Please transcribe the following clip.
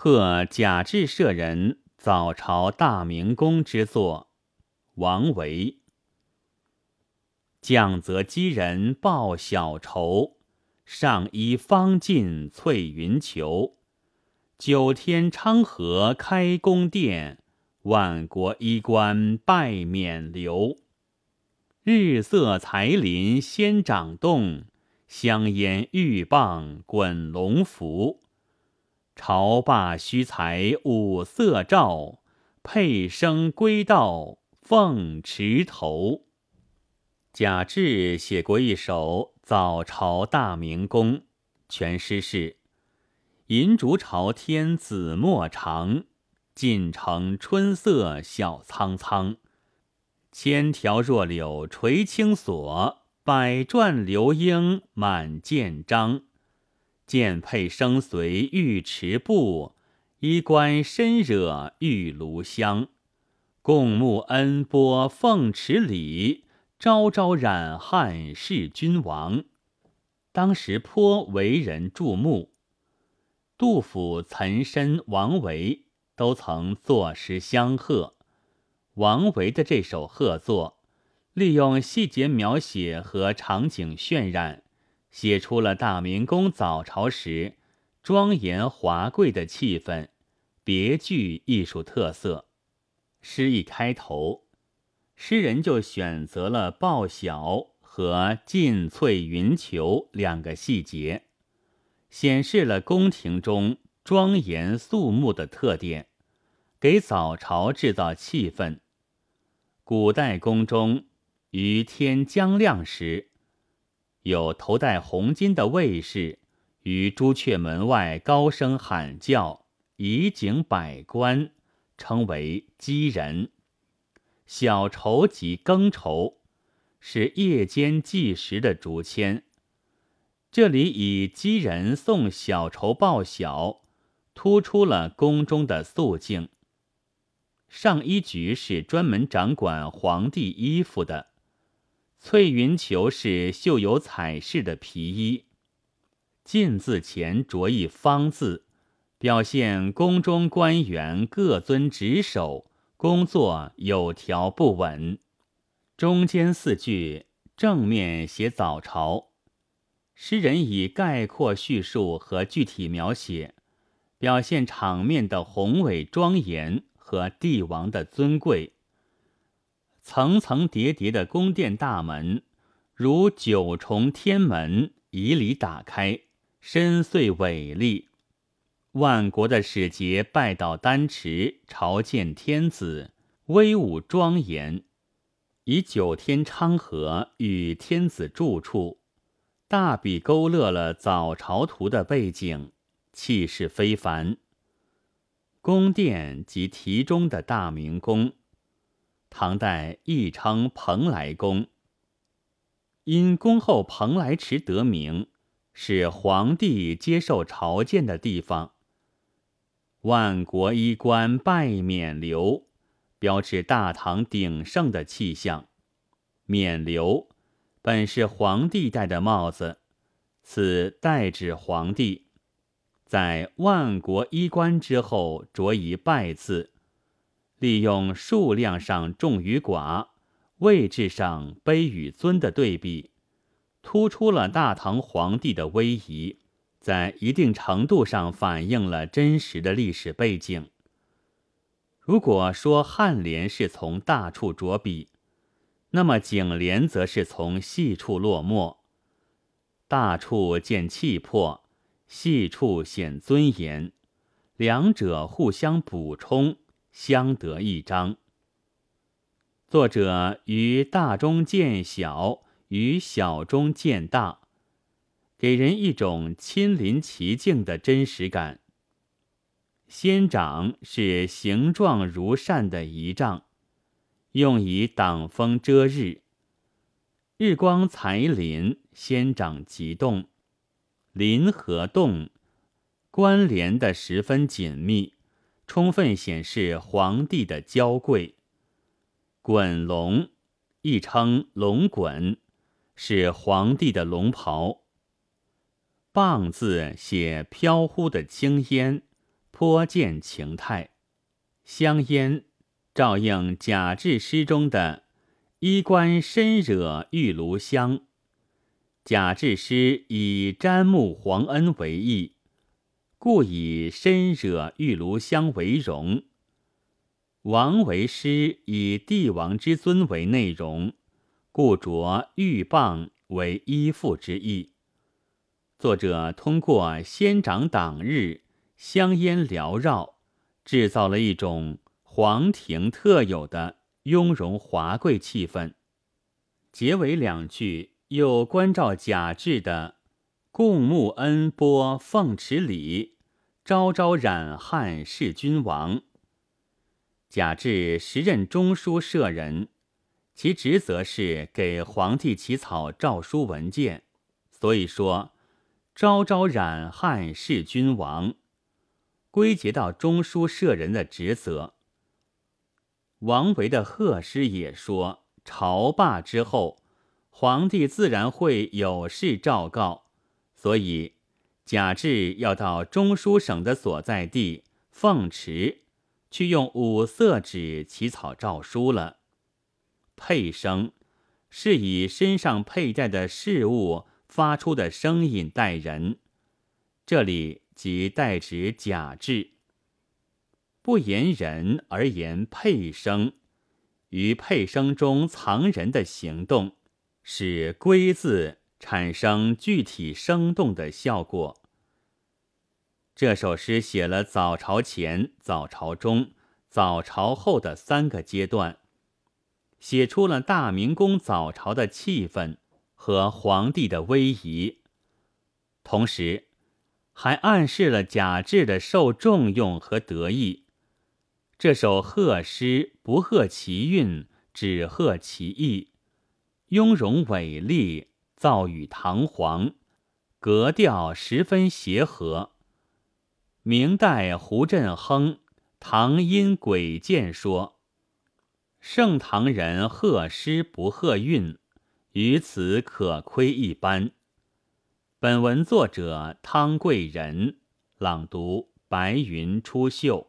贺贾至舍人早朝大明宫之作，王维。降则击人报小仇，上衣方尽翠云裘。九天昌河开宫殿，万国衣冠拜冕旒。日色才林先掌动，香烟玉棒滚龙符。朝罢须裁五色诏，佩声归道凤池头。贾至写过一首《早朝大明宫》，全诗是：银烛朝天紫陌长，晋城春色晓苍苍。千条弱柳垂青锁，百转流莺满剑章。剑佩生随玉池步，衣冠深惹玉炉香。共沐恩波凤池里，朝朝染汉事君王。当时颇为人注目。杜甫、岑参、王维都曾作诗相贺。王维的这首贺作，利用细节描写和场景渲染，写出了大明宫早朝时庄严华贵的气氛，别具艺术特色。诗一开头，诗人就选择了报晓和尽翠云裘两个细节，显示了宫廷中庄严肃穆的特点，给早朝制造气氛。古代宫中，于天将亮时，有头戴红巾的卫士于朱雀门外高声喊叫，以警百官，称为鸡人。小筹即更筹，是夜间计时的竹签。这里以鸡人送小筹报晓，突出了宫中的肃静。上衣局是专门掌管皇帝衣服的，翠云裘是绣有彩饰的皮衣，进字前着一方字，表现宫中官员各遵职守，工作有条不紊。中间四句正面写早朝，诗人以概括叙述和具体描写，表现场面的宏伟庄严。和帝王的尊贵，层层叠叠的宫殿大门，如九重天门，以礼打开，深邃伟丽。万国的使节拜到丹池，朝见天子，威武庄严。以九天昌河与天子住处，大笔勾勒了早朝图的背景，气势非凡。宫殿及题中的大明宫，唐代亦称蓬莱宫。因宫后蓬莱池得名，是皇帝接受朝见的地方。万国衣冠拜冕旒，标志大唐鼎盛的气象。冕旒本是皇帝戴的帽子，此代指皇帝。在万国衣冠之后，着以拜字，利用数量上众与寡、位置上卑与尊的对比，突出了大唐皇帝的威仪，在一定程度上反映了真实的历史背景。如果说颔联是从大处着笔，那么颈联则是从细处落墨，大处见气魄。细处显尊严，两者互相补充，相得益彰。作者于大中见小，于小中见大，给人一种亲临其境的真实感。仙掌是形状如扇的仪仗，用以挡风遮日。日光才临，仙掌即动。临和动关联的十分紧密，充分显示皇帝的娇贵。滚龙，亦称龙滚，是皇帝的龙袍。棒字写飘忽的青烟，颇见情态。香烟照应贾至诗中的“衣冠深惹玉炉香”。贾至诗以瞻慕皇恩为意，故以深惹玉炉香为荣。王维诗以帝王之尊为内容，故着玉棒为依附之意。作者通过仙长党日、香烟缭绕。制造了一种皇庭特有的雍容华贵气氛。结尾两句又关照贾至的“共沐恩波凤池里，朝朝染汉事君王”。贾至时任中书舍人，其职责是给皇帝起草诏书文件，所以说“朝朝染汉事君王”。归结到中书舍人的职责。王维的贺诗也说：“朝罢之后，皇帝自然会有事昭告，所以贾至要到中书省的所在地凤池，去用五色纸起草诏书了。佩声是以身上佩戴的饰物发出的声音待人，这里。”即代指贾至，不言人而言配声，于配声中藏人的行动，使“归”字产生具体生动的效果。这首诗写了早朝前、早朝中、早朝后的三个阶段，写出了大明宫早朝的气氛和皇帝的威仪，同时。还暗示了贾至的受重用和得意。这首贺诗不贺其韵，只贺其意，雍容伟丽，造语堂皇，格调十分协和。明代胡振亨《唐音鬼见》说：“盛唐人贺诗不贺韵，于此可窥一斑。”本文作者汤贵人朗读：白云出岫。